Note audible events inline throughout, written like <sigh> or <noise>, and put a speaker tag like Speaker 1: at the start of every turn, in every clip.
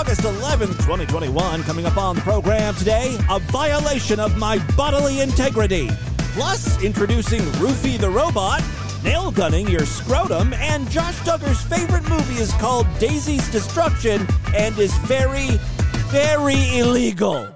Speaker 1: August 11th, 2021. Coming up on the program today, a violation of my bodily integrity. Plus, introducing Roofy the Robot, nail gunning your scrotum, and Josh Duggar's favorite movie is called Daisy's Destruction and is very, very illegal.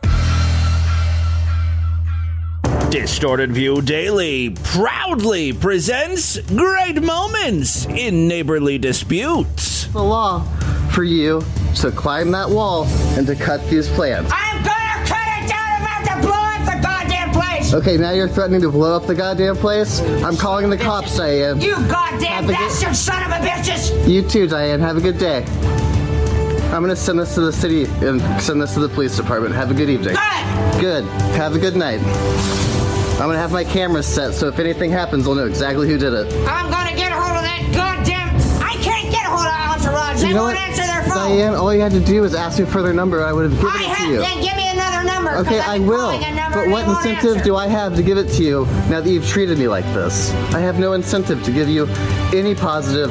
Speaker 1: Distorted View Daily proudly presents great moments in neighborly disputes.
Speaker 2: the law for you to climb that wall and to cut these plants.
Speaker 3: I'm gonna cut it down. I'm about to blow up the goddamn place.
Speaker 2: Okay, now you're threatening to blow up the goddamn place? I'm calling the cops, Diane.
Speaker 3: You goddamn
Speaker 2: Have a good-
Speaker 3: son of a bitches.
Speaker 2: You too, Diane. Have a good day. I'm gonna send this to the city and send this to the police department. Have a good evening.
Speaker 3: Good.
Speaker 2: Good. Have a good night. I'm gonna have my cameras set so if anything happens, I'll know exactly who did it.
Speaker 3: I'm gonna get a hold of that goddamn. I can't get a hold of Entourage. They
Speaker 2: You
Speaker 3: won't
Speaker 2: what?
Speaker 3: answer their phone.
Speaker 2: Diane, all you had to do was ask me for their number. I would have given
Speaker 3: I
Speaker 2: it to
Speaker 3: have.
Speaker 2: you.
Speaker 3: Then give me another number.
Speaker 2: Okay, I will.
Speaker 3: calling a number
Speaker 2: But what incentive
Speaker 3: answer.
Speaker 2: do I have to give it to you now that you've treated me like this? I have no incentive to give you any positive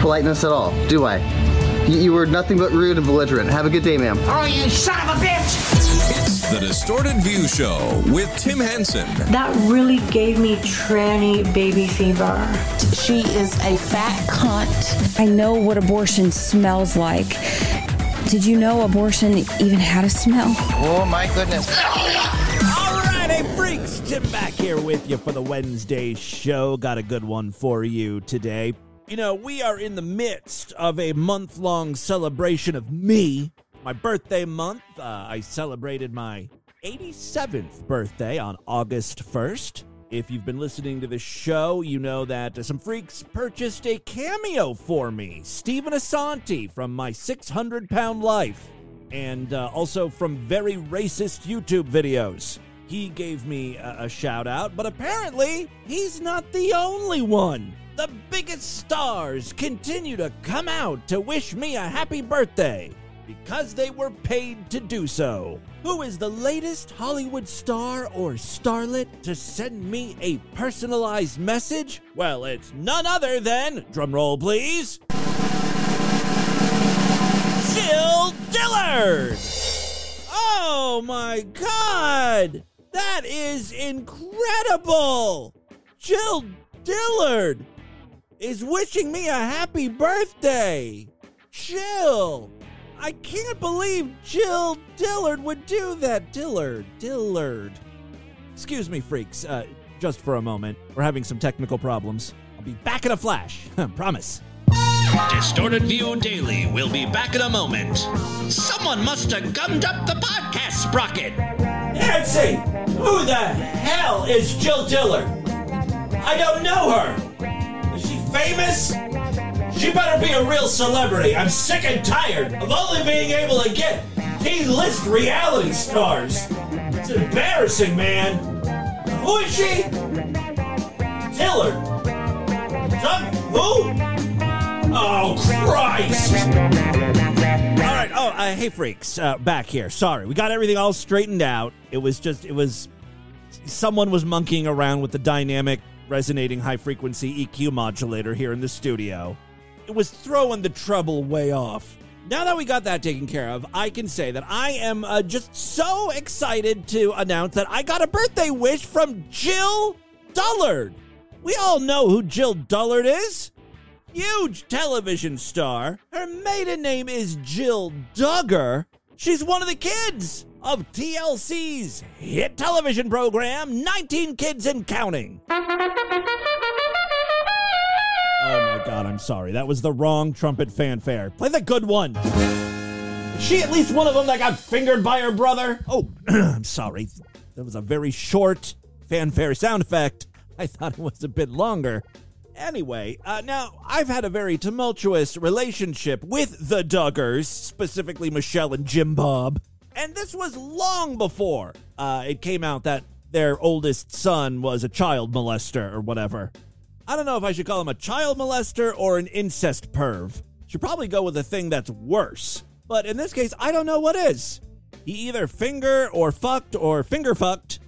Speaker 2: politeness at all, do I? You, you were nothing but rude and belligerent. Have a good day, ma'am.
Speaker 3: Oh, you son of a bitch!
Speaker 4: It's the Distorted View Show with Tim Henson.
Speaker 5: That really gave me tranny baby fever.
Speaker 6: She is a fat cunt. I know what abortion smells like. Did you know abortion even had a smell?
Speaker 7: Oh my goodness.
Speaker 1: All right, hey freaks, Tim back here with you for the Wednesday show. Got a good one for you today. You know, we are in the midst of a month long celebration of me, my birthday month. Uh, I celebrated my 87th birthday on August 1st. If you've been listening to the show, you know that some freaks purchased a cameo for me. Steven Assanti from My 600 Pound Life and uh, also from very racist YouTube videos. He gave me a, a shout out, but apparently he's not the only one. The biggest stars continue to come out to wish me a happy birthday because they were paid to do so. Who is the latest Hollywood star or starlet to send me a personalized message? Well, it's none other than, drumroll please, Jill Dillard! Oh my god! That is incredible! Jill Dillard is wishing me a happy birthday! Jill! I can't believe Jill Dillard would do that. Dillard, Dillard. Excuse me, freaks. Uh, just for a moment. We're having some technical problems. I'll be back in a flash. <laughs> Promise.
Speaker 8: Distorted View Daily We'll be back in a moment. Someone must have gummed up the podcast sprocket.
Speaker 1: Nancy! Who the hell is Jill Dillard? I don't know her. Is she famous? She better be a real celebrity. I'm sick and tired of only being able to get T-list reality stars. It's embarrassing, man. Who is she? Doug, who? Oh, Christ! All right. Oh, uh, hey, freaks. Uh, back here. Sorry. We got everything all straightened out. It was just, it was, someone was monkeying around with the dynamic resonating high frequency EQ modulator here in the studio. It was throwing the treble way off. Now that we got that taken care of, I can say that I am uh, just so excited to announce that I got a birthday wish from Jill Dullard. We all know who Jill Dullard is huge television star. Her maiden name is Jill Duggar. She's one of the kids of TLC's hit television program, 19 Kids and Counting. God, I'm sorry. That was the wrong trumpet fanfare. Play the good one. Is she at least one of them that got fingered by her brother? Oh, <clears throat> I'm sorry. That was a very short fanfare sound effect. I thought it was a bit longer. Anyway, uh, now I've had a very tumultuous relationship with the Duggars, specifically Michelle and Jim Bob. And this was long before uh, it came out that their oldest son was a child molester or whatever. I don't know if I should call him a child molester or an incest perv. Should probably go with a thing that's worse. But in this case, I don't know what is. He either finger or fucked or finger fucked,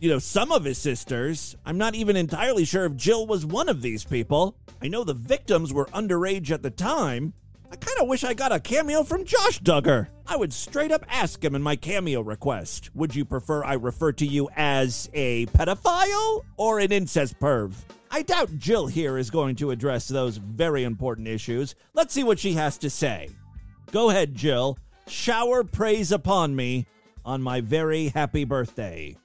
Speaker 1: you know, some of his sisters. I'm not even entirely sure if Jill was one of these people. I know the victims were underage at the time. I kind of wish I got a cameo from Josh Duggar. I would straight up ask him in my cameo request Would you prefer I refer to you as a pedophile or an incest perv? I doubt Jill here is going to address those very important issues. Let's see what she has to say. Go ahead, Jill. Shower praise upon me on my very happy birthday.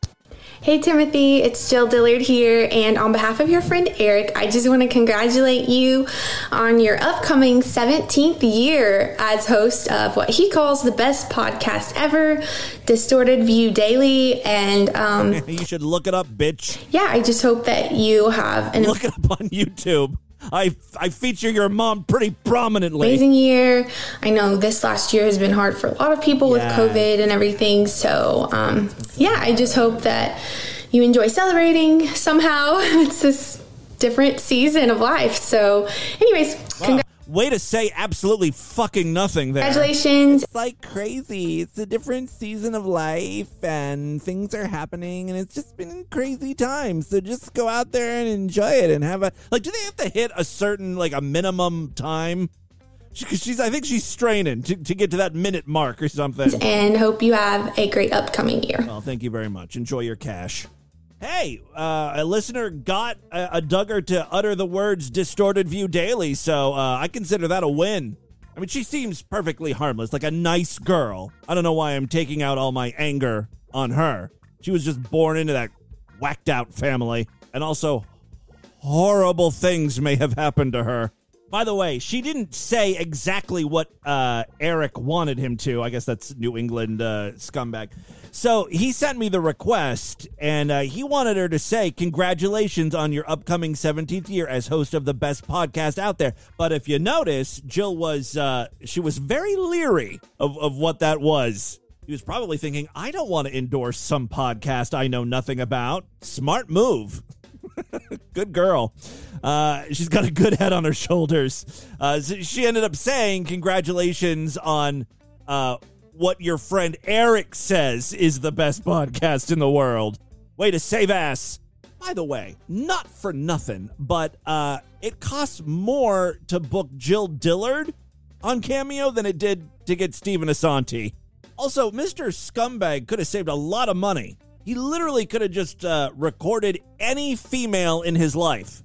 Speaker 9: Hey Timothy, it's Jill Dillard here, and on behalf of your friend Eric, I just want to congratulate you on your upcoming 17th year as host of what he calls the best podcast ever, Distorted View Daily. And um, <laughs>
Speaker 1: you should look it up, bitch.
Speaker 9: yeah, I just hope that you have an
Speaker 1: Look it up on YouTube. I, I feature your mom pretty prominently.
Speaker 9: amazing year. I know this last year has been hard for a lot of people
Speaker 1: Yeah.
Speaker 9: with COVID and everything. So, um, yeah, I just hope that you enjoy celebrating somehow. <laughs> It's this different season of life. So, anyways,
Speaker 1: Wow. Way to say absolutely fucking nothing there.
Speaker 9: congratulations.
Speaker 1: It's like crazy. It's a different season of life and things are happening and it's just been crazy times. So just go out there and enjoy it and have a like do they have to hit a certain like a minimum time? Because she's I think she's straining to, to get to that minute mark or something.
Speaker 9: And hope you have a great upcoming year.
Speaker 1: Well, thank you very much. Enjoy your cash. Hey, uh, a listener got a, a Duggar to utter the words distorted view daily, so uh, I consider that a win. I mean, she seems perfectly harmless, like a nice girl. I don't know why I'm taking out all my anger on her. She was just born into that whacked out family, and also horrible things may have happened to her. By the way, she didn't say exactly what uh, Eric wanted him to. I guess that's New England uh, scumbag. So he sent me the request, and uh, he wanted her to say, Congratulations on your upcoming 17th year as host of the best podcast out there. But if you notice, Jill was, uh, she was very leery of, of what that was. He was probably thinking, I don't want to endorse some podcast I know nothing about. Smart move. <laughs> good girl. Uh, she's got a good head on her shoulders. Uh, she ended up saying, Congratulations on uh, what your friend Eric says is the best podcast in the world. Way to save ass. By the way, not for nothing, but uh, it costs more to book Jill Dillard on Cameo than it did to get Steven Assanti. Also, Mr. Scumbag could have saved a lot of money. He literally could have just uh, recorded any female in his life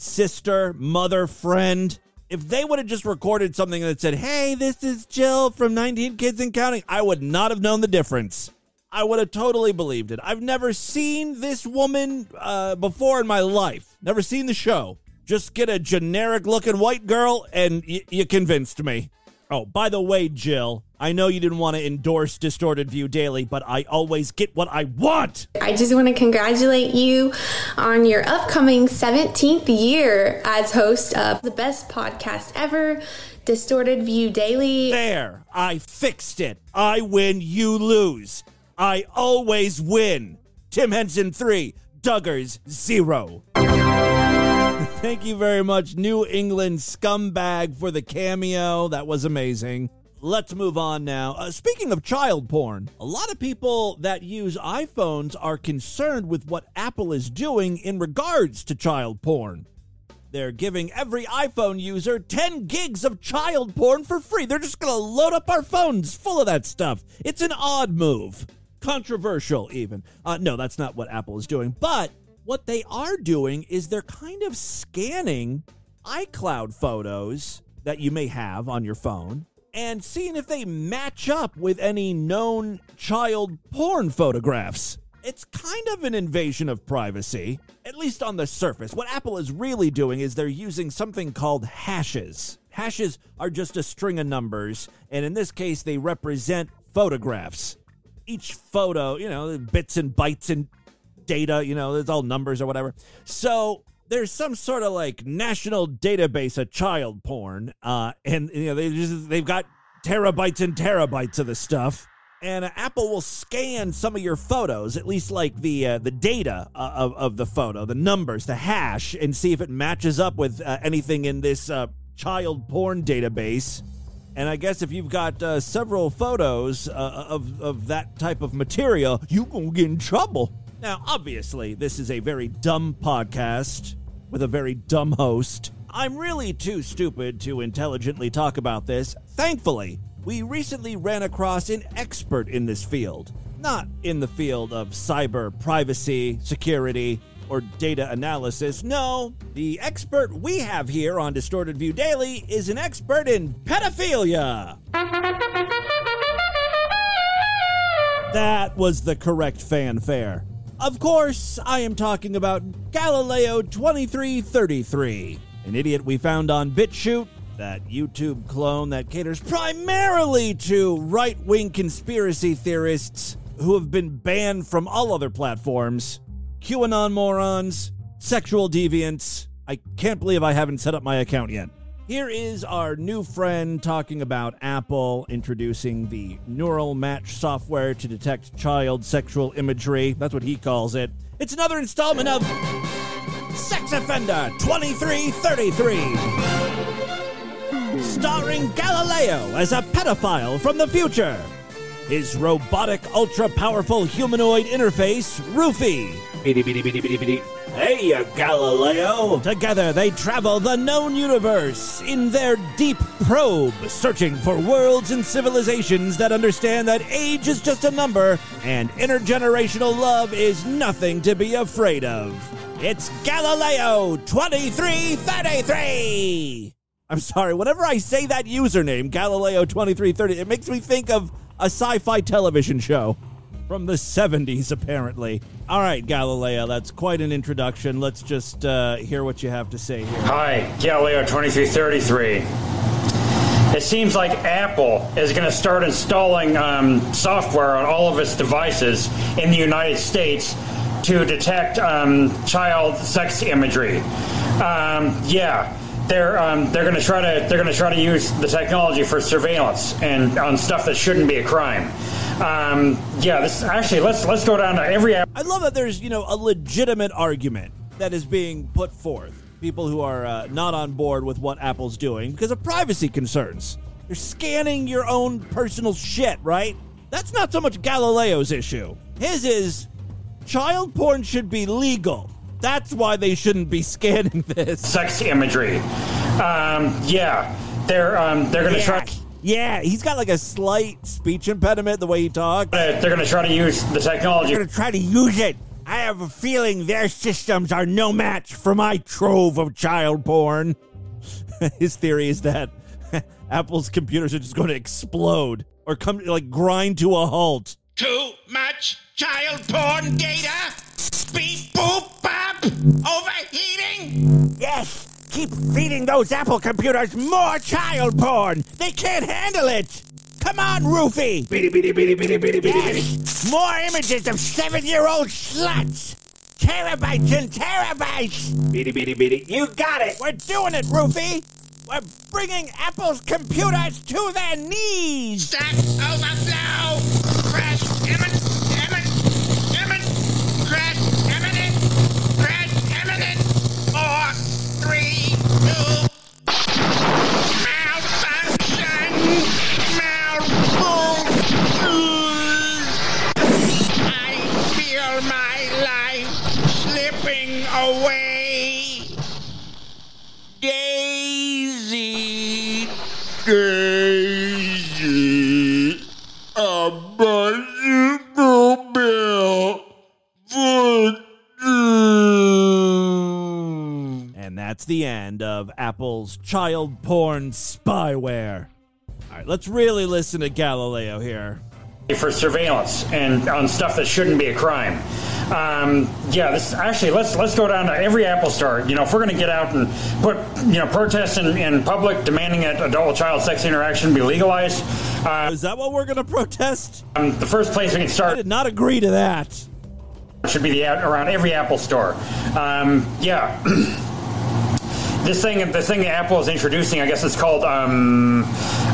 Speaker 1: sister, mother, friend. If they would have just recorded something that said, Hey, this is Jill from 19 Kids and Counting, I would not have known the difference. I would have totally believed it. I've never seen this woman uh, before in my life, never seen the show. Just get a generic looking white girl, and y- you convinced me. Oh, by the way, Jill, I know you didn't want to endorse Distorted View Daily, but I always get what I want.
Speaker 9: I just want to congratulate you on your upcoming 17th year as host of the best podcast ever, Distorted View Daily.
Speaker 1: There, I fixed it. I win, you lose. I always win. Tim Henson 3, Duggars 0. Thank you very much, New England scumbag, for the cameo. That was amazing. Let's move on now. Uh, speaking of child porn, a lot of people that use iPhones are concerned with what Apple is doing in regards to child porn. They're giving every iPhone user 10 gigs of child porn for free. They're just going to load up our phones full of that stuff. It's an odd move. Controversial, even. Uh, no, that's not what Apple is doing. But what they are doing is they're kind of scanning iCloud photos that you may have on your phone and seeing if they match up with any known child porn photographs. It's kind of an invasion of privacy, at least on the surface. What Apple is really doing is they're using something called hashes. Hashes are just a string of numbers, and in this case, they represent photographs. Each photo, you know, bits and bytes and data, you know, it's all numbers or whatever. So there's some sort of like national database of child porn, uh, and you know they just they've got terabytes and terabytes of the stuff. and uh, Apple will scan some of your photos, at least like the uh, the data uh, of, of the photo, the numbers, the hash, and see if it matches up with uh, anything in this child porn database. And I guess if you've got several photos of of that type of material, you gonna get in trouble. Now, obviously, this is a very dumb podcast with a very dumb host. I'm really too stupid to intelligently talk about this. Thankfully, we recently ran across an expert in this field. Not in the field of cyber privacy, security, or data analysis. No, the expert we have here on Distorted View Daily is an expert in pedophilia. That was the correct fanfare. Of course, I am talking about Galileo 2333, an idiot we found on BitChute, that YouTube clone that caters primarily to right wing conspiracy theorists who have been banned from all other platforms, QAnon morons, sexual deviants. I can't believe I haven't set up my account yet. Here is our new friend talking about Apple introducing the neural match software to detect child sexual imagery. That's what he calls it. It's another installment of Sex Offender 2333. Starring Galileo as a pedophile from the future. His robotic, ultra powerful humanoid interface, Roofy.
Speaker 10: Bitty bitty bitty bitty bitty. Hey, uh, Galileo.
Speaker 1: Together, they travel the known universe in their deep probe, searching for worlds and civilizations that understand that age is just a number and intergenerational love is nothing to be afraid of. It's Galileo 2333! I'm sorry, whenever I say that username, Galileo 2330, it makes me think of a sci fi television show from the 70s, apparently. All right, Galileo, that's quite an introduction. Let's just uh, hear what you have to say here.
Speaker 11: Hi, Galileo 2333. It seems like Apple is going to start installing um, software on all of its devices in the United States to detect um, child sex imagery. Um, yeah, they're um, they're going to try to they're going to try to use the technology for surveillance and on stuff that shouldn't be a crime. Um, yeah, this actually let's let's go down to every.
Speaker 1: I love that there's, you know, a legitimate argument that is being put forth. People who are uh, not on board with what Apple's doing because of privacy concerns. You're scanning your own personal shit, right? That's not so much Galileo's issue. His is child porn should be legal. That's why they shouldn't be <laughs> scanning this.
Speaker 11: sex imagery. Um, yeah, they're um, they're going to
Speaker 1: Yeah.
Speaker 11: try.
Speaker 1: Yeah, he's got like a slight speech impediment the way he talks.
Speaker 11: They're going to try to use the technology.
Speaker 1: They're going to try to use it. I have a feeling their systems are no match for my trove of child porn. <laughs> His theory is that <laughs> Apple's computers are just going to explode or come like grind to a halt.
Speaker 8: Too much child porn data? Beep boop bop? Overheating?
Speaker 1: Yes, keep feeding those Apple computers more child porn. They can't handle it. Come on, Roofy.
Speaker 10: Bitty bitty bitty bitty bitty bitty bitty.
Speaker 1: Yes, more images of seven-year-old sluts. Terabytes and terabytes.
Speaker 10: Bitty bitty bitty. You got it.
Speaker 1: We're doing it, Roofy. We're bringing Apple's computers to their knees.
Speaker 8: Stack overflow! Oh, Crash imminent! Imminent! Imminent! Crash imminent! Crash imminent! Four, three, two, malfunction! Malfunction! I feel my life slipping away. Daisy, Daisy, a bicycle bill for you.
Speaker 1: And that's the end of Apple's child porn spyware. All right, let's really listen to Galileo here.
Speaker 11: for surveillance and on stuff that shouldn't be a crime. Um, yeah, this actually let's let's go down to every Apple store. You know, if we're going to get out and put you know protests in, in public demanding that adult child sex interaction be legalized, uh,
Speaker 1: Is that what we're going to protest?
Speaker 11: um, the first place we can
Speaker 1: I
Speaker 11: start
Speaker 1: did not agree to that.
Speaker 11: should be the around every Apple store. Um, yeah. <clears throat> This thing, the thing that Apple is introducing, I guess it's called, um,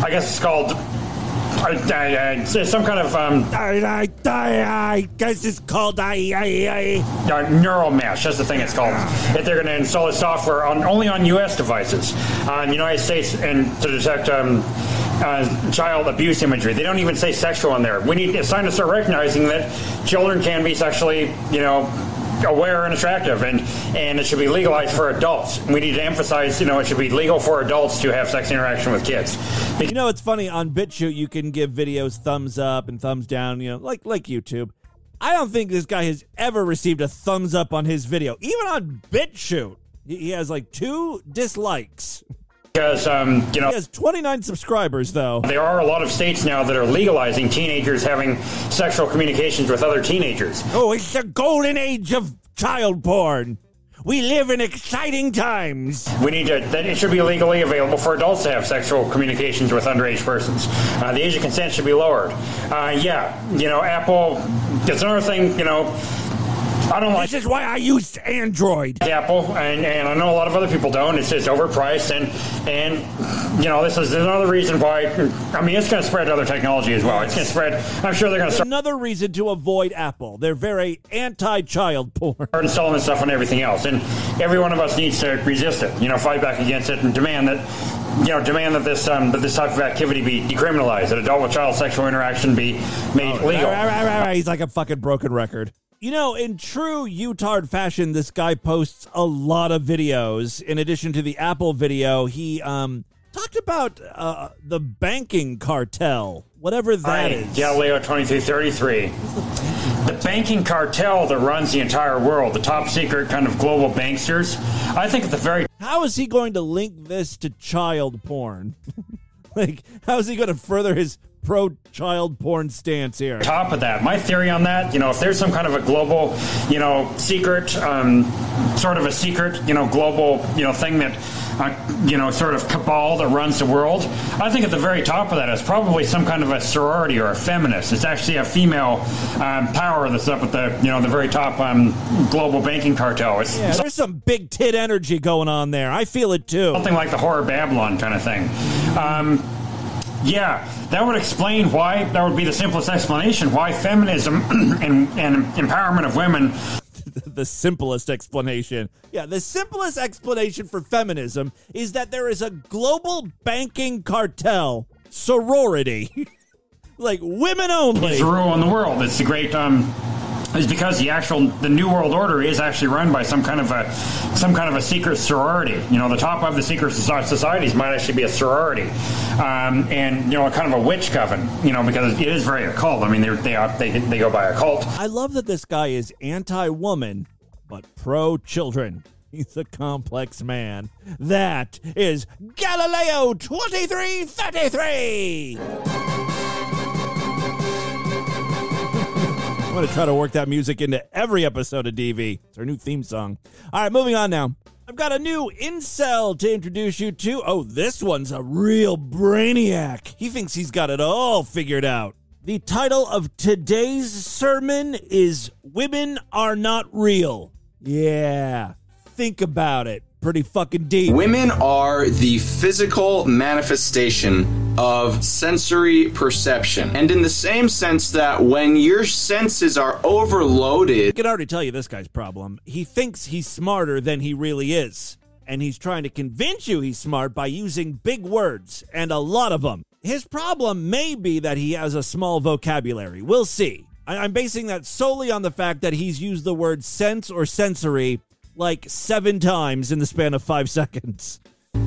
Speaker 11: I guess it's called uh, some kind of um,
Speaker 1: I, I, I, I guess it's called I, I, I.
Speaker 11: uh, neural mesh. That's the thing it's called. That they're going to install the software on only on U.S. devices, uh, in the United States, and to detect um, uh, child abuse imagery. They don't even say sexual in there. We need to start recognizing that children can be sexually, you know. Aware and attractive, and and it should be legalized for adults. We need to emphasize, you know, it should be legal for adults to have sex interaction with kids.
Speaker 1: You know, it's funny on BitChute you can give videos thumbs up and thumbs down. You know, like like YouTube. I don't think this guy has ever received a thumbs up on his video, even on BitChute. He has like two dislikes. <laughs>
Speaker 11: Because um, you know,
Speaker 1: He has 29 subscribers though.
Speaker 11: There are a lot of states now that are legalizing teenagers having sexual communications with other teenagers.
Speaker 1: Oh, it's the golden age of child porn. We live in exciting times.
Speaker 11: We need to. That it should be legally available for adults to have sexual communications with underage persons. Uh, the age of consent should be lowered. Uh, yeah, you know, Apple. It's another thing. You know, I don't like.
Speaker 1: This is why I use Android.
Speaker 11: Apple, and, and I know a lot of other people don't. It's just overpriced, and and you know, this is another reason why. I mean, it's going to spread to other technology as well. It's going to spread. I'm sure they're going to start.
Speaker 1: Another reason to avoid Apple. They're very anti-child porn. <laughs>
Speaker 11: installing this stuff on everything else. And every one of us needs to resist it, you know, fight back against it and demand that, you know, demand that this um, that this type of activity be decriminalized, that adult with child sexual interaction be made legal.
Speaker 1: Right, right, right, right. He's like a fucking broken record. You know, in true Youtard fashion, this guy posts a lot of videos. In addition to the Apple video, he um talked about uh, the banking cartel, whatever that
Speaker 11: Hi,
Speaker 1: is.
Speaker 11: Galileo 2333. The banking cartel that runs the entire world, the top secret kind of global banksters, I think at the very
Speaker 1: How is he going to link this to child porn? <laughs> like, how is he going to further his pro child porn stance here?
Speaker 11: top of that, my theory on that, you know, if there's some kind of a global, you know, secret, um, sort of a secret, you know, global, you know, thing that, uh, you know, sort of cabal that runs the world, I think at the very top of that is probably some kind of a sorority or a feminist. It's actually a female um, power that's up at the, you know, the very top um, global banking cartel. It's
Speaker 1: Yeah, there's some big tit energy going on there. I feel it too.
Speaker 11: something like the horror Babylon kind of thing. Um, yeah, that would explain why. That would be the simplest explanation why feminism <clears throat> and, and empowerment of women <laughs>
Speaker 1: the simplest explanation. Yeah, the simplest explanation for feminism is that there is a global banking cartel sorority. <laughs> like women only.
Speaker 11: is the rule in the world. It's the great um, is because the actual the new world order is actually run by some kind of a some kind of a secret sorority. You know, the top of the secret soci- societies might actually be a sorority, um, and you know, a kind of a witch coven. You know, because it is very occult. I mean, they're, they they they go by occult.
Speaker 1: I love that this guy is anti-woman but pro-children. He's a complex man. That is Galileo 2333. I'm going to try to work that music into every episode of DV. It's our new theme song. All right, moving on now. I've got a new incel to introduce you to. Oh, this one's a real brainiac. He thinks he's got it all figured out. The title of today's sermon is Women Are Not Real. Yeah, think about it. Pretty fucking deep.
Speaker 12: Women are the physical manifestation of sensory perception. And in the same sense that when your senses are overloaded,
Speaker 1: I can already tell you this guy's problem. He thinks he's smarter than he really is. And he's trying to convince you he's smart by using big words, and a lot of them. His problem may be that he has a small vocabulary. We'll see. I'm basing that solely on the fact that he's used the word sense or sensory like seven times in the span of five seconds.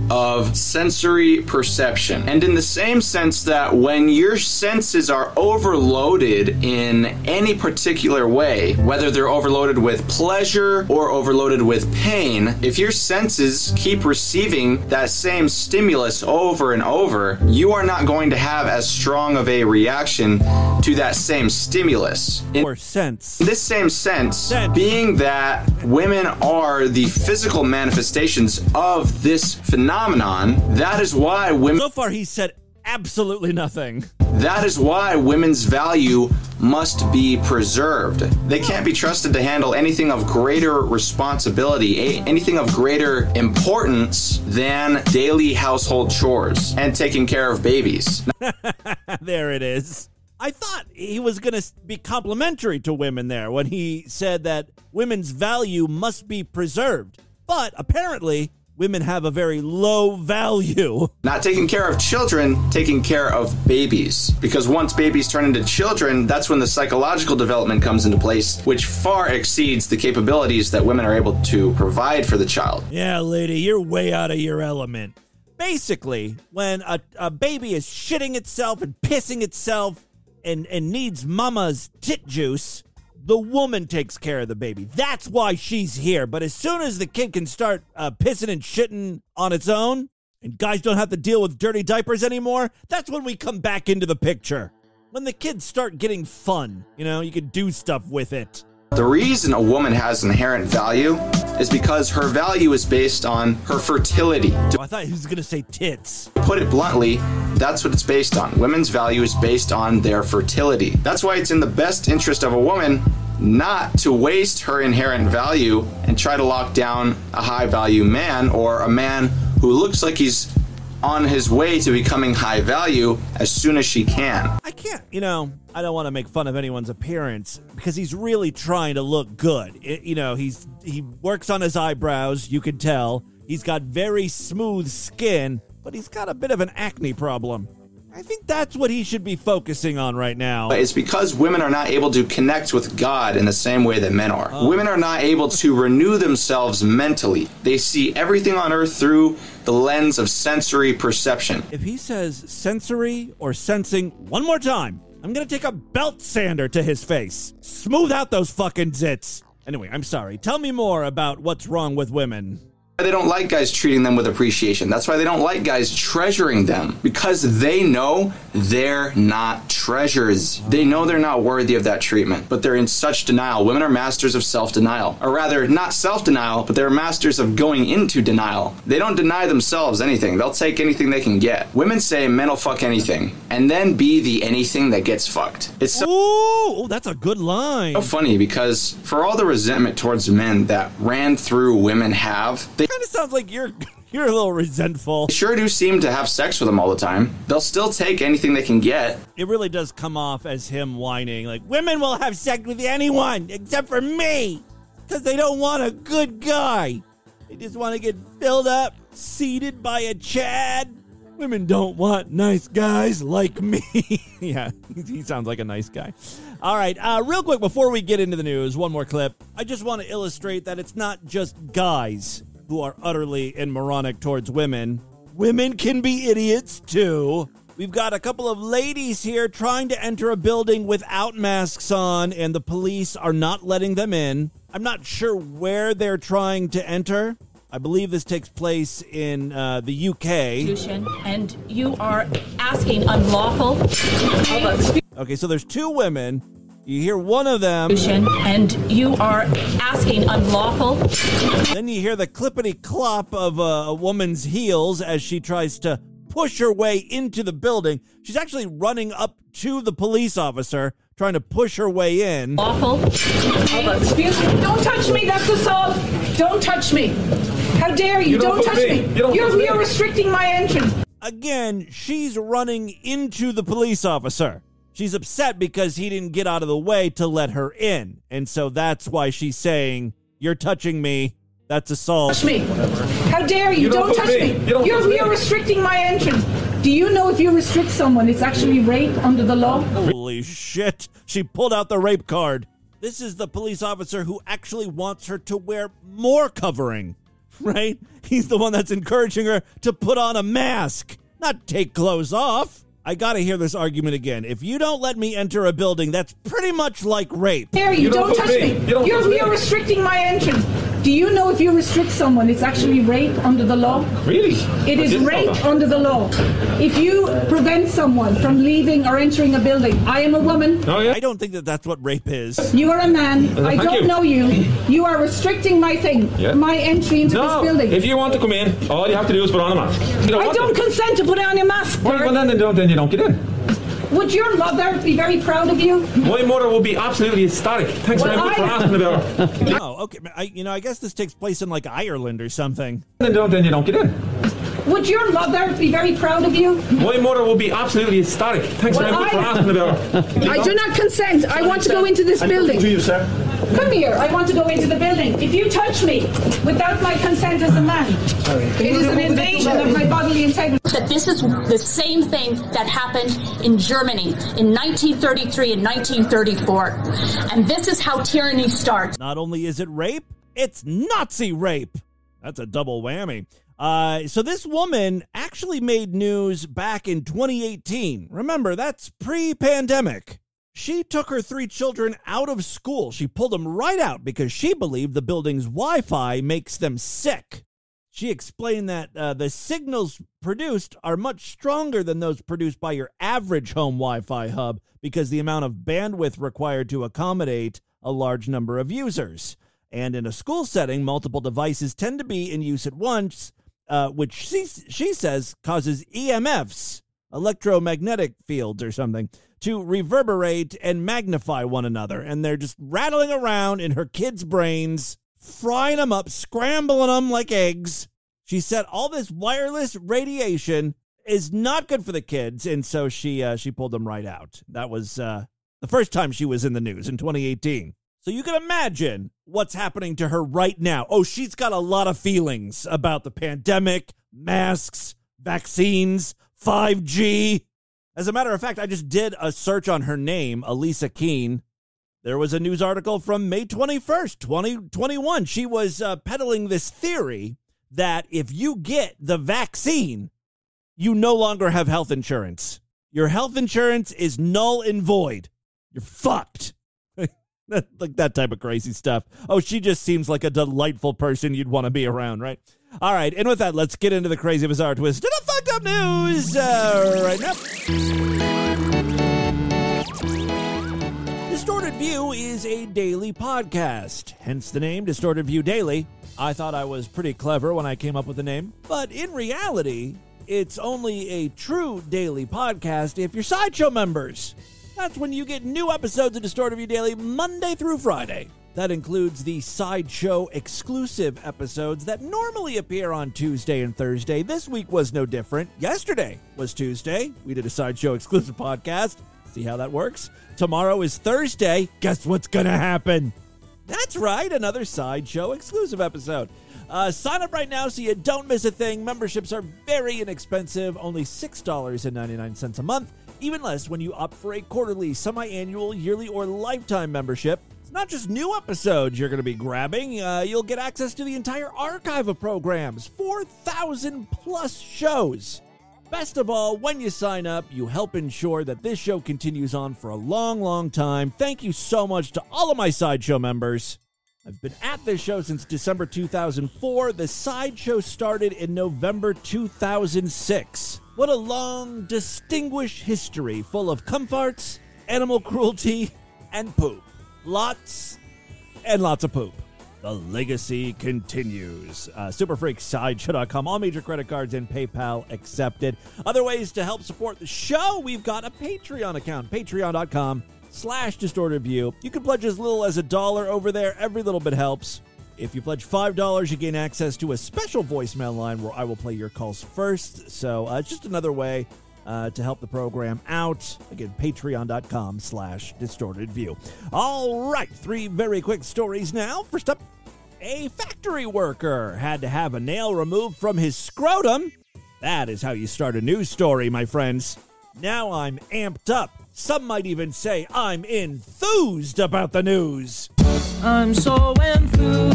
Speaker 12: Of sensory perception. And in the same sense that when your senses are overloaded in any particular way, whether they're overloaded with pleasure or overloaded with pain, if your senses keep receiving that same stimulus over and over, you are not going to have as strong of a reaction to that same stimulus. In
Speaker 1: or sense.
Speaker 12: this same sense, being that women are the physical manifestations of this phenomenon, that is why women.
Speaker 1: So far, he said absolutely nothing.
Speaker 12: That is why women's value must be preserved. They can't be trusted to handle anything of greater responsibility, anything of greater importance than daily household chores and taking care of babies. <laughs>
Speaker 1: there it is. I thought he was going to be complimentary to women there when he said that women's value must be preserved. But apparently, women have a very low value. <laughs>
Speaker 12: Not taking care of children, taking care of babies. Because once babies turn into children, that's when the psychological development comes into place, which far exceeds the capabilities that women are able to provide for the child.
Speaker 1: Yeah, lady, you're way out of your element. Basically, when a, a baby is shitting itself and pissing itself and, and needs mama's tit juice, the woman takes care of the baby. That's why she's here. But as soon as the kid can start uh, pissing and shitting on its own, and guys don't have to deal with dirty diapers anymore, that's when we come back into the picture. When the kids start getting fun, you know, you can do stuff with it.
Speaker 12: The reason a woman has inherent value is because her value is based on her fertility.
Speaker 1: Oh, I thought he was going to say tits.
Speaker 12: To put it bluntly, that's what it's based on. Women's value is based on their fertility. That's why it's in the best interest of a woman not to waste her inherent value and try to lock down a high value man or a man who looks like he's on his way to becoming high value as soon as she can.
Speaker 1: I can't, you know, I don't want to make fun of anyone's appearance because he's really trying to look good. It, you know, he's he works on his eyebrows, you can tell. He's got very smooth skin, but he's got a bit of an acne problem. I think that's what he should be focusing on right now.
Speaker 12: It's because women are not able to connect with God in the same way that men are. Oh. Women are not able to renew themselves mentally. They see everything on earth through the lens of sensory perception.
Speaker 1: If he says sensory or sensing one more time, I'm to take a belt sander to his face. Smooth out those fucking zits. Anyway, I'm sorry. Tell me more about what's wrong with women.
Speaker 12: They don't like guys treating them with appreciation. That's why they don't like guys treasuring them because they know they're not treasures. They know they're not worthy of that treatment, but they're in such denial. Women are masters of self denial, or rather, not self denial, but they're masters of going into denial. They don't deny themselves anything, they'll take anything they can get. Women say men will fuck anything, and then be the anything that gets fucked. It's so.
Speaker 1: Ooh, that's a good line.
Speaker 12: So funny because for all the resentment towards men that ran through women have, they
Speaker 1: kind of sounds like you're <laughs> you're a little resentful.
Speaker 12: sure do seem to have sex with them all the time. They'll still take anything they can get.
Speaker 1: It really does come off as him whining, like women will have sex with anyone except for me, because they don't want a good guy. They just want to get filled up, seated by a Chad. Women don't want nice guys like me. <laughs> yeah, <laughs> he sounds like a nice guy. All right, uh, real quick before we get into the news, one more clip. I just want to illustrate that it's not just guys who are utterly and moronic towards women. Women can be idiots too. We've got a couple of ladies here trying to enter a building without masks on, and the police are not letting them in. I'm not sure where they're trying to enter. I believe this takes place in uh, the UK.
Speaker 13: And you are asking unlawful.
Speaker 1: Okay, so there's two women. You hear one of them.
Speaker 13: And you are asking unlawful.
Speaker 1: Then you hear the clippity clop of a, a woman's heels as she tries to push her way into the building. She's actually running up to the police officer, trying to push her way in.
Speaker 13: Lawful.
Speaker 14: Excuse me. Don't touch me. That's assault. Don't touch me. How dare you?
Speaker 15: You don't
Speaker 14: don't,
Speaker 15: touch
Speaker 14: touch
Speaker 15: me.
Speaker 14: me.
Speaker 15: You don't
Speaker 14: you're,
Speaker 15: touch me.
Speaker 14: you're restricting my entrance.
Speaker 1: Again, she's running into the police officer. She's upset because he didn't get out of the way to let her in. And so that's why she's saying, You're touching me. That's assault.
Speaker 14: Touch me. How dare you?
Speaker 15: You don't
Speaker 14: don't,
Speaker 15: touch
Speaker 14: touch
Speaker 15: me.
Speaker 14: me.
Speaker 15: You don't
Speaker 14: you're,
Speaker 15: touch me.
Speaker 14: you're restricting my entrance. Do you know if you restrict someone, it's actually rape under the law?
Speaker 1: Holy shit. She pulled out the rape card. This is the police officer who actually wants her to wear more covering, <laughs> right? He's the one that's encouraging her to put on a mask, not take clothes off. I gotta hear this argument again. If you don't let me enter a building, that's pretty much like rape.
Speaker 14: Dare you?
Speaker 15: You don't
Speaker 14: don't
Speaker 15: touch
Speaker 14: touch
Speaker 15: me.
Speaker 14: me.
Speaker 15: You don't
Speaker 14: you're,
Speaker 15: touch me.
Speaker 14: you're restricting my entrance. Do you know if you restrict someone, it's actually rape under the law?
Speaker 15: Really?
Speaker 14: It
Speaker 15: I
Speaker 14: is rape under the law. If you prevent someone from leaving or entering a building, I am a woman.
Speaker 15: Oh, yeah.
Speaker 1: I don't think that that's what rape is.
Speaker 14: You are a man.
Speaker 15: Uh,
Speaker 14: I don't
Speaker 15: you.
Speaker 14: know you. You are restricting my thing,
Speaker 15: Yeah.
Speaker 14: my entry into
Speaker 15: No,
Speaker 14: this building.
Speaker 15: if you want to come in, all you have to do is put on a mask. Don't
Speaker 14: I don't
Speaker 15: to.
Speaker 14: consent to put on a mask.
Speaker 15: Well,
Speaker 14: Bert.
Speaker 15: then, then, don't, then you don't get in.
Speaker 14: Would your mother be very proud of you?
Speaker 15: My mother will be absolutely ecstatic. Thanks
Speaker 14: Well,
Speaker 15: very much for
Speaker 14: I-
Speaker 15: asking about her.
Speaker 1: Oh, okay. I, you know, I guess this takes place in like Ireland or something.
Speaker 15: Then, don't, then you don't get in.
Speaker 14: Would your mother be very proud of you?
Speaker 15: My mother will be absolutely ecstatic. Thanks very
Speaker 14: Well,
Speaker 15: much for
Speaker 14: I-
Speaker 15: asking about her.
Speaker 14: I do not consent. I want to go into this building.
Speaker 15: To you, sir.
Speaker 14: Come here. I want to go into the building. If you touch me without my consent as a man, it is an invasion of my bodily integrity.
Speaker 16: that this is the same thing that happened in Germany in 1933 and 1934. And this is how tyranny starts.
Speaker 1: Not only is it rape, it's Nazi rape. That's a double whammy. Uh, so this woman actually made news back in 2018. Remember, that's pre-pandemic. She took her three children out of school. She pulled them right out because she believed the building's Wi-Fi makes them sick. She explained that uh, the signals produced are much stronger than those produced by your average home Wi Fi hub because the amount of bandwidth required to accommodate a large number of users. And in a school setting, multiple devices tend to be in use at once, uh, which she, she says causes EMFs, electromagnetic fields or something, to reverberate and magnify one another. And they're just rattling around in her kids' brains frying them up, scrambling them like eggs. She said all this wireless radiation is not good for the kids, and so she uh, she pulled them right out. That was uh, the first time she was in the news in 2018. So you can imagine what's happening to her right now. Oh, she's got a lot of feelings about the pandemic, masks, vaccines, 5G. As a matter of fact, I just did a search on her name, Elisa Keene. There was a news article from May 21st, 2021. She was uh, peddling this theory that if you get the vaccine, you no longer have health insurance. Your health insurance is null and void. You're fucked. <laughs> like that type of crazy stuff. Oh, she just seems like a delightful person you'd want to be around, right? All right, and with that, let's get into the crazy, bizarre twist to the fucked up news uh, right now. Distorted View is a daily podcast, hence the name Distorted View Daily. I thought I was pretty clever when I came up with the name, but in reality, it's only a true daily podcast if you're Sideshow members. That's when you get new episodes of Distorted View Daily Monday through Friday. That includes the Sideshow exclusive episodes that normally appear on Tuesday and Thursday. This week was no different. Yesterday was Tuesday. We did a Sideshow exclusive podcast. See how that works? Tomorrow is Thursday. Guess what's going to happen? That's right, another Sideshow exclusive episode. Uh, sign up right now so you don't miss a thing. Memberships are very inexpensive, only $6.99 a month, even less when you opt for a quarterly, semi annual, yearly, or lifetime membership. Not just new episodes you're going to be grabbing, uh, you'll get access to the entire archive of programs 4,000 plus shows. Best of all, when you sign up, you help ensure that this show continues on for a long, long time. Thank you so much to all of my Sideshow members. I've been at this show since December 2004. The Sideshow started in November 2006. What a long, distinguished history full of comforts, animal cruelty, and poop. Lots and lots of poop. The legacy continues. Uh, Superfreaksideshow.com. All major credit cards and PayPal accepted. Other ways to help support the show, we've got a Patreon account. Patreon.com slash distorted view. You can pledge as little as a dollar over there. Every little bit helps. If you pledge $5, you gain access to a special voicemail line where I will play your calls first. So uh, it's just another way uh, to help the program out. Again, patreon.com slash distorted view. All right, three very quick stories now. First up, a factory worker had to have a nail removed from his scrotum. That is how you start a news story, my friends. Now I'm amped up. Some might even say I'm enthused about the news.
Speaker 17: I'm so enthused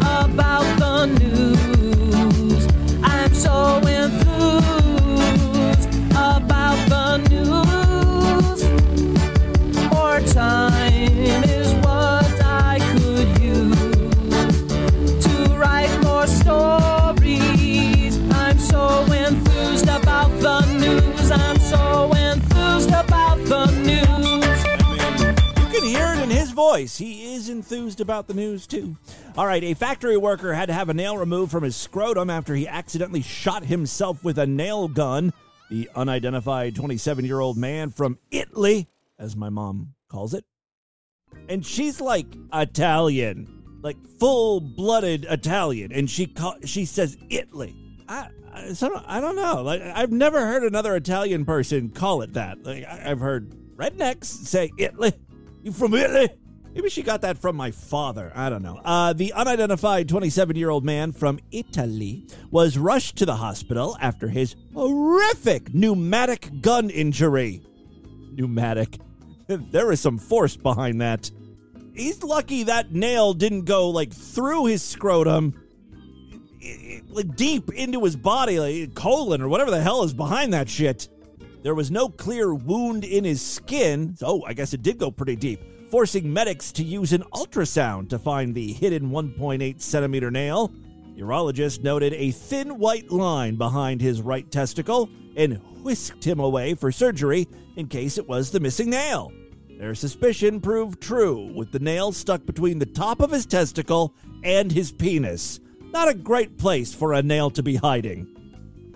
Speaker 17: about the news. I'm so enthused
Speaker 1: voice. He is enthused about the news, too. All right, a factory worker had to have a nail removed from his scrotum after he accidentally shot himself with a nail gun. The unidentified 27 year old man from Italy, as my mom calls it. And she's like Italian, like full blooded Italian. And she call, she says Italy. I, I, so I don't know. Like I've never heard another Italian person call it that. Like I've heard rednecks say Italy. You from Italy? Maybe she got that from my father. I don't know. Uh, the unidentified 27 year old man from Italy was rushed to the hospital after his horrific pneumatic gun injury. Pneumatic. <laughs> there is some force behind that. He's lucky that nail didn't go like through his scrotum, like deep into his body, like colon or whatever the hell is behind that shit. There was no clear wound in his skin. So, oh, I guess it did go pretty deep, forcing medics to use an ultrasound to find the hidden 1.8 centimeter nail. Urologist noted a thin white line behind his right testicle and whisked him away for surgery in case it was the missing nail. Their suspicion proved true, with the nail stuck between the top of his testicle and his penis. Not a great place for a nail to be hiding.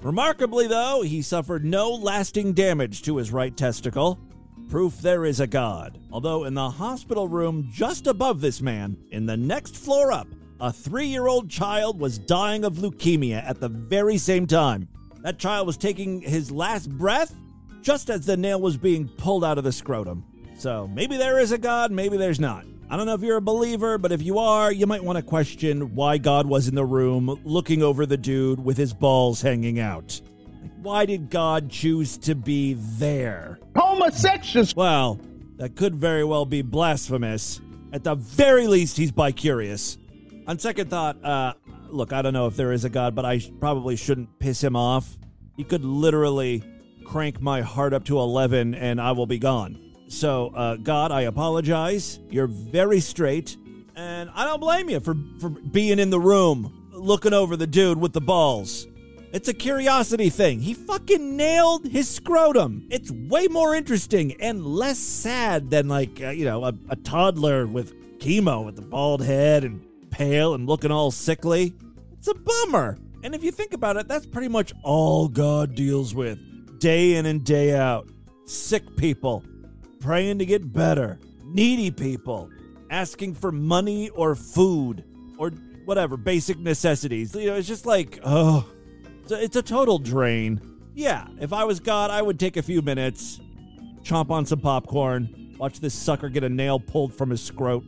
Speaker 1: Remarkably, though, he suffered no lasting damage to his right testicle. Proof there is a God. Although, in the hospital room just above this man, in the next floor up, a three year old child was dying of leukemia at the very same time. That child was taking his last breath just as the nail was being pulled out of the scrotum. So maybe there is a God, maybe there's not. I don't know if you're a believer, but if you are, you might want to question why God was in the room looking over the dude with his balls hanging out. Why did God choose to be there? Homosexuals! Well, that could very well be blasphemous. At the very least, he's bi curious. On second thought, uh, look, I don't know if there is a God, but I probably shouldn't piss him off. He could literally crank my heart up to 11 and I will be gone. So, uh, God, I apologize. You're very straight, and I don't blame you for, for being in the room looking over the dude with the balls. It's a curiosity thing. He fucking nailed his scrotum. It's way more interesting and less sad than, like, uh, you know, a, a toddler with chemo with the bald head and pale and looking all sickly. It's a bummer. And if you think about it, that's pretty much all God deals with day in and day out. Sick people, praying to get better, needy people, asking for money or food or whatever, basic necessities. You know, it's just like, oh, it's a, total drain. Yeah, if I was God, I would take a few minutes, chomp on some popcorn, watch this sucker get a nail pulled from his scrot,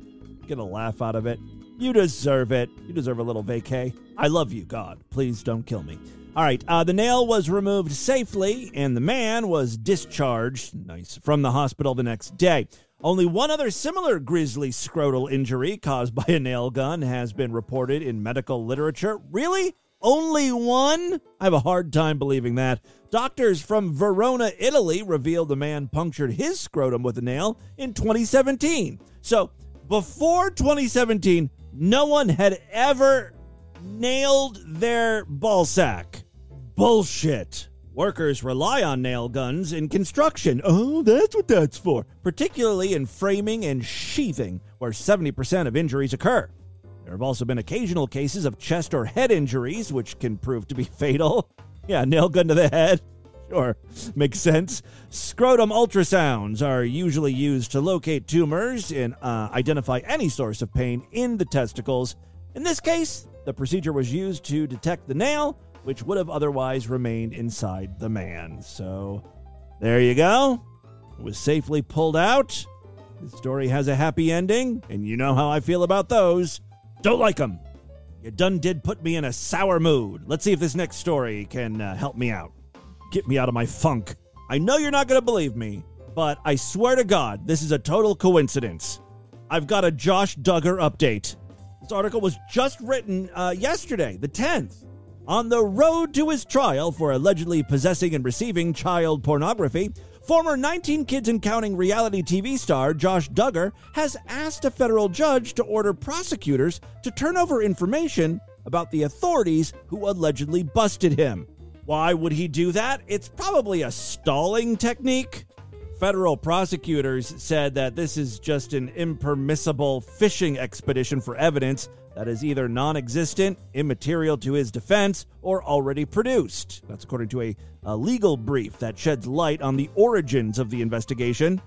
Speaker 1: get a laugh out of it. You deserve it. You deserve a little vacay. I love you, God. Please don't kill me. All right, uh, the nail was removed safely, and the man was discharged, nice, from the hospital the next day. Only one other similar grisly scrotal injury caused by a nail gun has been reported in medical literature. Really? Only one? I have a hard time believing that. Doctors from Verona, Italy revealed the man punctured his scrotum with a nail in 2017. So, before 2017, no one had ever nailed their ball sack. Bullshit. Workers rely on nail guns in construction. Oh, that's what that's for. Particularly in framing and sheathing, where 70% of injuries occur. There have also been occasional cases of chest or head injuries, which can prove to be <laughs> fatal. Yeah, nail gun to the head. Sure, makes sense. Scrotum ultrasounds are usually used to locate tumors and uh, identify any source of pain in the testicles. In this case, the procedure was used to detect the nail, which would have otherwise remained inside the man. So, there you go. It was safely pulled out. The story has a happy ending, and you know how I feel about those. Don't like them. You done did put me in a sour mood. Let's see if this next story can uh, help me out. Get me out of my funk. I know you're not going to believe me, but I swear to God, this is a total coincidence. I've got a Josh Duggar update. This article was just written uh, yesterday, the 10th. On the road to his trial for allegedly possessing and receiving child pornography, former 19 Kids and Counting reality TV star Josh Duggar has asked a federal judge to order prosecutors to turn over information about the authorities who allegedly busted him. Why would he do that? It's probably a stalling technique. Federal prosecutors said that this is just an impermissible fishing expedition for evidence that is either non existent, immaterial to his defense, or already produced. That's according to a, a legal brief that sheds light on the origins of the investigation.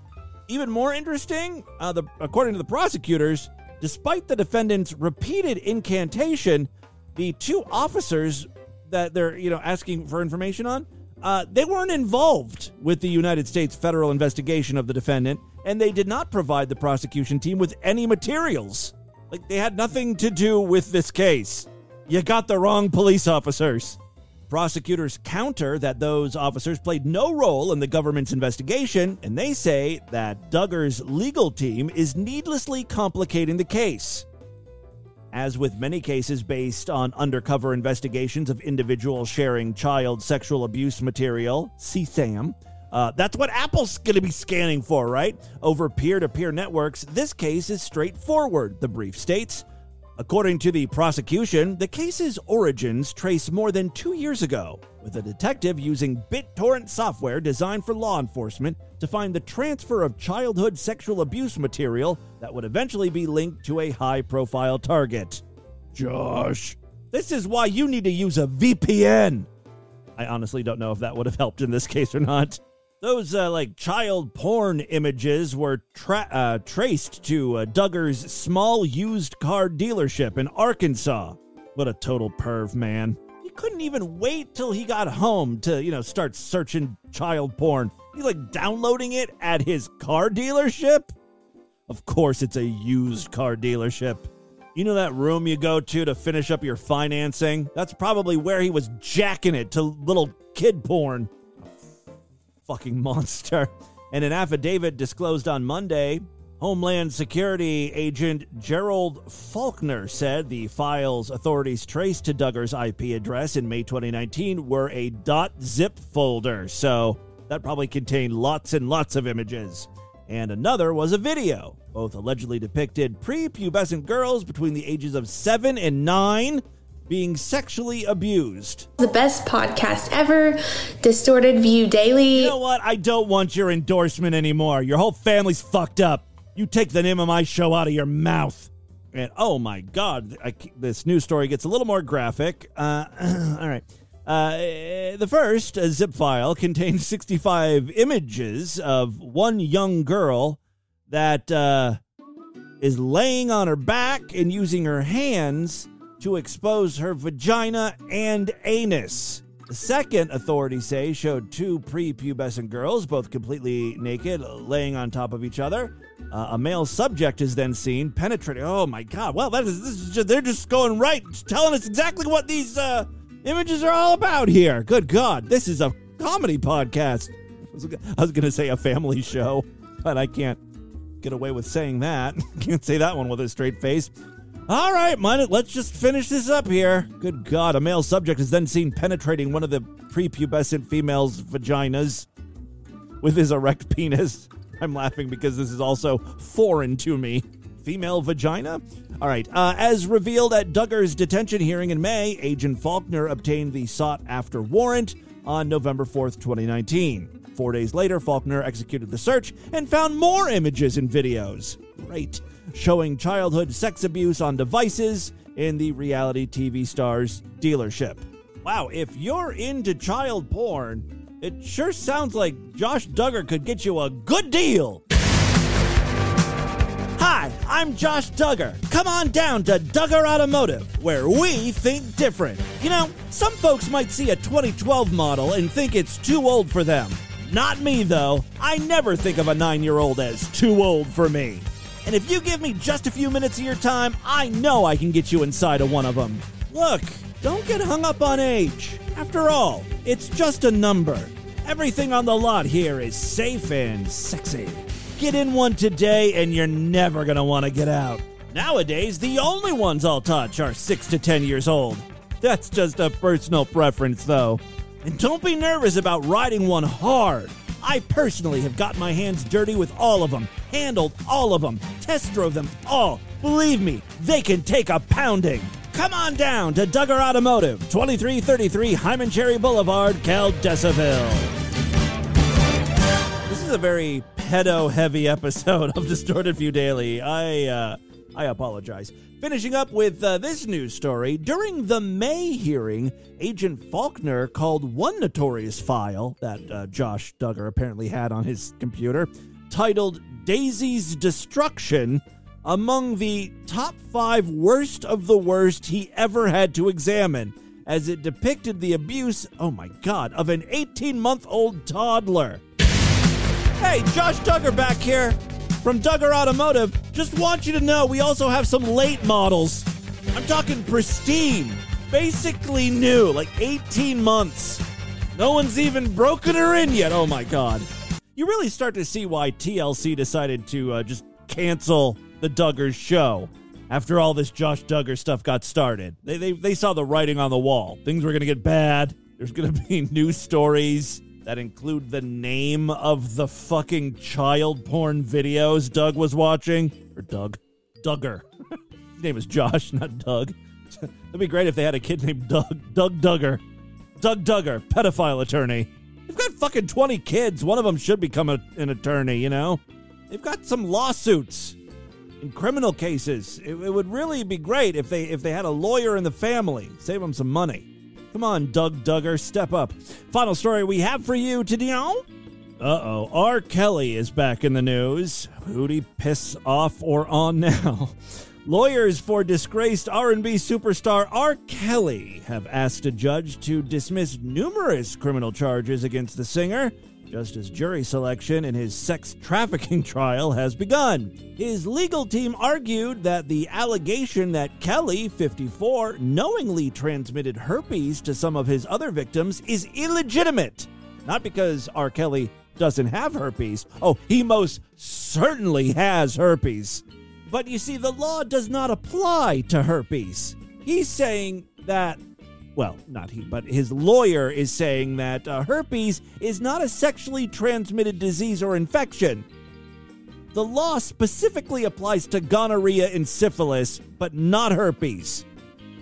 Speaker 1: Even more interesting, uh, the, according to the prosecutors, despite the defendant's repeated incantation, the two officers that they're you know asking for information on, uh, they weren't involved with the United States federal investigation of the defendant, and they did not provide the prosecution team with any materials. Like they had nothing to do with this case. You got the wrong police officers. Prosecutors counter that those officers played no role in the government's investigation, and they say that Duggar's legal team is needlessly complicating the case. As with many cases based on undercover investigations of individuals sharing child sexual abuse material, CSAM, uh, that's what Apple's going to be scanning for, right? Over peer to peer networks, this case is straightforward, the brief states. According to the prosecution, the case's origins trace more than two years ago, with a detective using BitTorrent software designed for law enforcement to find the transfer of childhood sexual abuse material that would eventually be linked to a high profile target. Josh, this is why you need to use a VPN. I honestly don't know if that would have helped in this case or not. Those uh, like child porn images were tra- uh, traced to uh, Duggar's small used car dealership in Arkansas. What a total perv, man. He couldn't even wait till he got home to, you know, start searching child porn. He's like downloading it at his car dealership? Of course, it's a used car dealership. You know that room you go to to finish up your financing? That's probably where he was jacking it to little kid porn fucking monster. In an affidavit disclosed on Monday, Homeland Security agent Gerald Faulkner said the files authorities traced to Duggar's IP address in May 2019 were a .zip folder, so that probably contained lots and lots of images. And another was a video. Both allegedly depicted prepubescent girls between the ages of 7 and 9 being sexually abused.
Speaker 9: The best podcast ever, Distorted View Daily.
Speaker 1: You know what? I don't want your endorsement anymore. Your whole family's fucked up. You take the name of my show out of your mouth. And oh my God, I, this news story gets a little more graphic. Uh, <clears throat> all right. Uh, the first a zip file contains 65 images of one young girl that uh, is laying on her back and using her hands to expose her vagina and anus. The second, authorities say, showed two prepubescent girls, both completely naked, laying on top of each other. Uh, a male subject is then seen penetrating. Oh my God! Well, that is, is just, they're just going right, telling us exactly what these uh, images are all about here. Good God, this is a comedy podcast. I was going to say a family show, but I can't get away with saying that. <laughs> can't say that one with a straight face. All right, man, let's just finish this up here. Good God, a male subject is then seen penetrating one of the prepubescent female's vaginas with his erect <laughs> penis. I'm laughing because this is also foreign to me. Female vagina? All right. Uh, as revealed at Duggar's detention hearing in May, Agent Faulkner obtained the sought after warrant on November 4th, 2019. Four days later, Faulkner executed the search and found more images and videos. Great showing childhood sex abuse on devices in the reality TV star's dealership. Wow, if you're into child porn, it sure sounds like Josh Duggar could get you a good deal. Hi, I'm Josh Duggar. Come on down to Duggar Automotive, where we think different. You know, some folks might see a 2012 model and think it's too old for them. Not me, though. I never think of a nine year old as too old for me. And if you give me just a few minutes of your time, I know I can get you inside of one of them. Look, don't get hung up on age. After all, it's just a number. Everything on the lot here is safe and sexy. Get in one today and you're never going to want to get out. Nowadays, the only ones I'll touch are 6 to 10 years old. That's just a personal preference, though. And don't be nervous about riding one hard. I personally have got my hands dirty with all of them, handled all of them, test drove them all. Believe me, they can take a pounding. Come on down to Duggar Automotive, 2333 Hyman Cherry Boulevard, Caldesaville. This is a very pedo-heavy episode of Distorted View Daily. I uh, I apologize. Finishing up with uh, this news story. During the May hearing, Agent Faulkner called one notorious file that uh, Josh Duggar apparently had on his computer, titled Daisy's Destruction, among the top five worst of the worst he ever had to examine, as it depicted the abuse, oh my god, of an 18 month old toddler. Hey, Josh Duggar back here from Duggar Automotive. Just want you to know we also have some late models. I'm talking pristine, basically new, like 18 months. No one's even broken her in yet. Oh my god. You really start to see why TLC decided to uh, just cancel the Duggars show after all this Josh Duggar stuff got started. They, they, they saw the writing on the wall. Things were going to get bad. There's going to be <laughs> news stories that include the name of the fucking child porn videos Doug was watching. Or Doug. Duggar. His name is Josh, not Doug. <laughs> It'd be great if they had a kid named Doug. Doug Duggar. Doug Duggar, pedophile attorney. They've got fucking 20 kids. One of them should become a, an attorney, you know? They've got some lawsuits in criminal cases. It, it would really be great if they if they had a lawyer in the family. Save them some money. Come on, Doug Duggar, step up. Final story we have for you today. Uh oh, R. Kelly is back in the news. Who'd he piss off or on now? <laughs> Lawyers for disgraced R&B superstar R. Kelly have asked a judge to dismiss numerous criminal charges against the singer, just as jury selection in his sex trafficking <laughs> trial has begun. His legal team argued that the allegation that Kelly, 54, knowingly transmitted herpes to some of his other victims is illegitimate. Not because R. Kelly doesn't have herpes. Oh, he most certainly has herpes. But you see, the law does not apply to herpes. He's saying that, well, not he, but his lawyer is saying that uh, herpes is not a sexually transmitted disease or infection. The law specifically applies to gonorrhea and syphilis, but not herpes.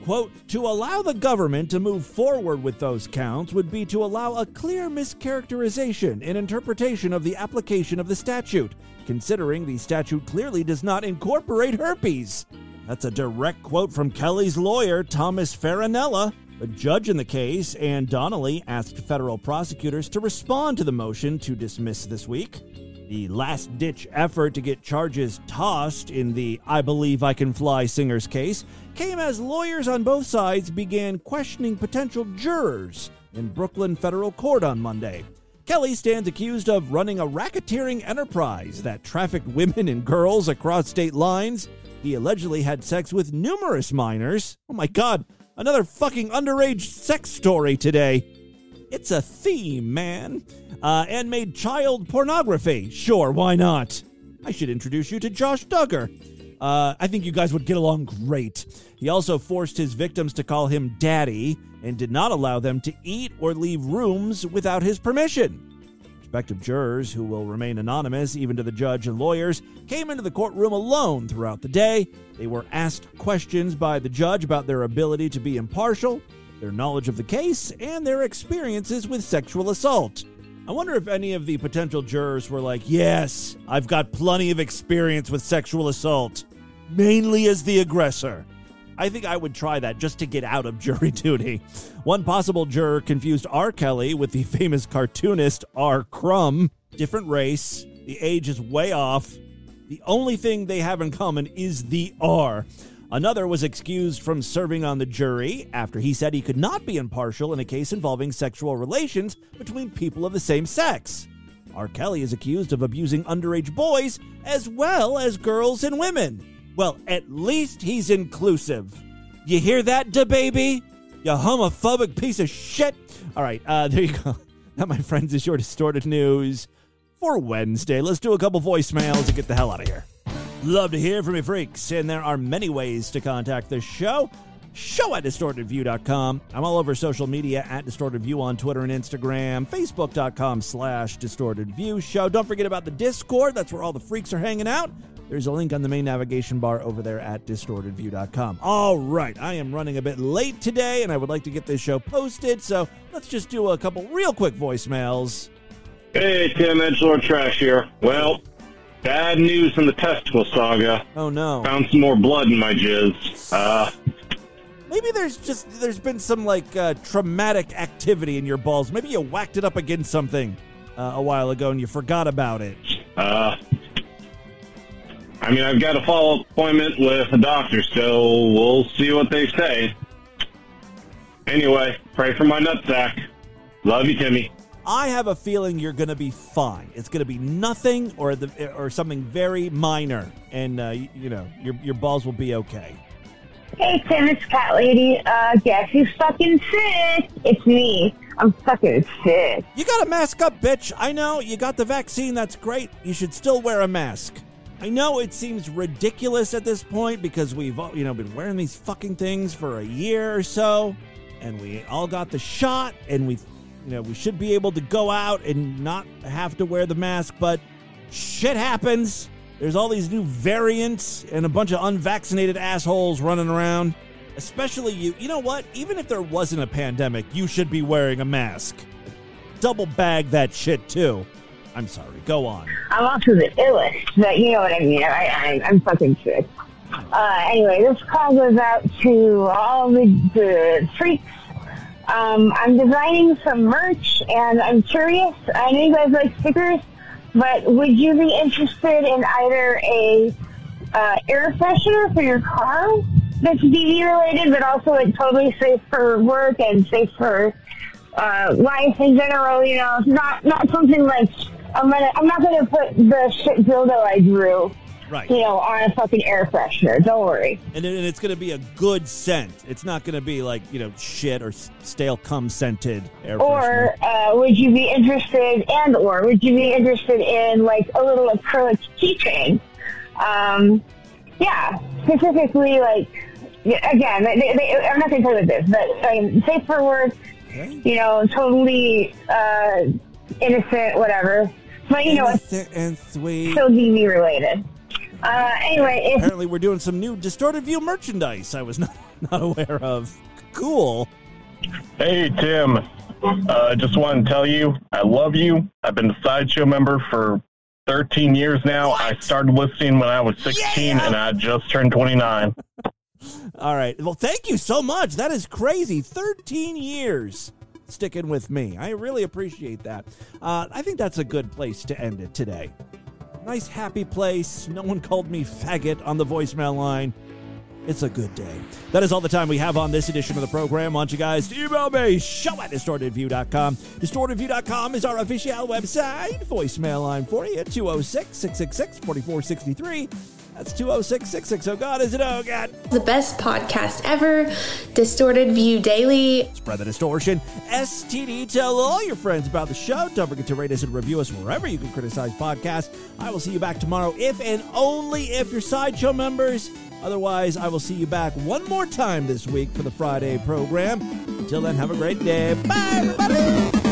Speaker 1: Quote, to allow the government to move forward with those counts would be to allow a clear mischaracterization in interpretation of the application of the statute, considering the statute clearly does not incorporate herpes. That's a direct quote from Kelly's lawyer, Thomas Farinella. A judge in the case, Ann Donnelly, asked federal prosecutors to respond to the motion to dismiss this week. The last ditch effort to get charges tossed in the I Believe I Can Fly singer's case came as lawyers on both sides began questioning potential jurors in Brooklyn federal court on Monday. Kelly stands accused of running a racketeering enterprise that trafficked women and girls across state lines. He allegedly had sex with numerous minors. Oh my god, another fucking underage sex story today. It's a theme, man. Uh, and made child pornography. Sure, why not? I should introduce you to Josh Duggar. Uh, I think you guys would get along great. He also forced his victims to call him daddy and did not allow them to eat or leave rooms without his permission. Prospective jurors, who will remain anonymous even to the judge and lawyers, came into the courtroom alone throughout the day. They were asked questions by the judge about their ability to be impartial, their knowledge of the case, and their experiences with sexual assault. I wonder if any of the potential jurors were like, Yes, I've got plenty of experience with sexual assault, mainly as the aggressor. I think I would try that just to get out of <laughs> jury duty. One possible juror confused R. Kelly with the famous cartoonist R. Crumb. Different race, the age is way off. The only thing they have in common is the R. Another was excused from serving on the jury after he said he could not be impartial in a case involving sexual relations between people of the same sex. R. Kelly is accused of abusing underage boys as well as girls and women. Well, at least he's inclusive. You hear that, DaBaby? You homophobic piece of shit. All right, uh, <laughs> there you go. That, my friends, is your distorted news for Wednesday. Let's do a couple voicemails and get the hell out of here. Love to hear from you freaks, and there are many ways to contact the show. Show at distortedview.com. I'm all over social media at distortedview on Twitter and Instagram, facebook.com slash distortedview show. Don't forget about the Discord. That's where all the freaks are hanging out. There's a link on the main navigation bar over there at distortedview.com. All right, I am running a bit late today, and I would like to get this show posted, so let's just do a couple real quick voicemails
Speaker 18: Hey, Tim, Edgelord Trash here. Well, bad news in the testicle saga.
Speaker 1: Oh no.
Speaker 18: Found some more blood in my jizz. Uh,
Speaker 1: Maybe there's just there's been some like uh, traumatic activity in your balls. Maybe you whacked it up against something uh, a while ago and you forgot about it.
Speaker 18: uh, I mean, I've got a follow-up appointment with a doctor, so we'll see what they say. Anyway, pray for my nutsack. Love you, Timmy.
Speaker 1: I have a feeling you're going to be fine. It's going to be nothing or the or something very minor, and uh, you, you know your your balls will be okay.
Speaker 19: Hey Tim, it's Cat Lady. Uh, guess who's fucking sick? It's me. I'm fucking sick.
Speaker 1: You got to mask up, bitch. I know you got the vaccine. That's great. You should still wear a mask. I know it seems ridiculous at this point because we've all, you know been wearing these fucking things for a year or so, and we all got the shot, and we, you know, we should be able to go out and not have to wear the mask. But shit happens. There's all these new variants and a bunch of unvaccinated assholes running around. Especially you. You know what? Even if there wasn't a pandemic, you should be wearing a mask. Double bag that shit too. I'm sorry. Go on.
Speaker 19: I'm also the illest, but you know what I mean. I, I, I'm fucking sick. Uh, anyway, this call goes out to all the, the freaks. Um, I'm designing some merch, and I'm curious. I know you guys like stickers, but would you be interested in either a uh, air freshener for your car that's DV related, but also like totally safe for work and safe for uh, life in general? You know, not not something like I'm gonna. I'm not gonna put the shit dildo I drew,
Speaker 1: Right.
Speaker 19: you know, on a fucking air freshener. Don't worry.
Speaker 1: And, it- and it's going to be a good scent. It's not going to be like, you know, shit or stale cum scented air freshener.
Speaker 19: Or uh, would you be interested, and or would you be interested in like a little acrylic keychain? Um, yeah, specifically like again, they, they, I'm not tell you this, but safe for work. You know, totally uh, innocent, whatever. But you know, it's
Speaker 1: Innocent and sweet.
Speaker 19: still DV related. Uh, anyway, if
Speaker 1: Apparently, we're doing some new distorted view merchandise. I was not, <laughs> not aware of. Cool.
Speaker 18: Hey, Tim. Uh, just want to tell you, I love you. I've been a Sideshow member for 13 years now. I started listening when I was 16, and I just turned 29. <laughs>
Speaker 1: All right. Well, thank you so much. That is crazy. 13 years sticking with me. I really appreciate that. Uh, I think that's a good place to end it today. Nice, happy place. No one called me faggot on the voicemail line. It's a good day. That is all the time we have on this edition of the program. Want you guys to email me, show at distortedview.com. Distortedview.com is our official website. Voicemail line for you, 206 666 4463. That's 206 660. God, is it oh, God.
Speaker 9: The best podcast ever, Distorted View Daily.
Speaker 1: Spread the distortion. STD, tell all your friends about the show. Don't forget to rate us and review us wherever you can criticize podcasts. I will see you back tomorrow if and only if you're Sideshow members. Otherwise, I will see you back one more time this week for the Friday program. Until then, have a great day. Bye, everybody.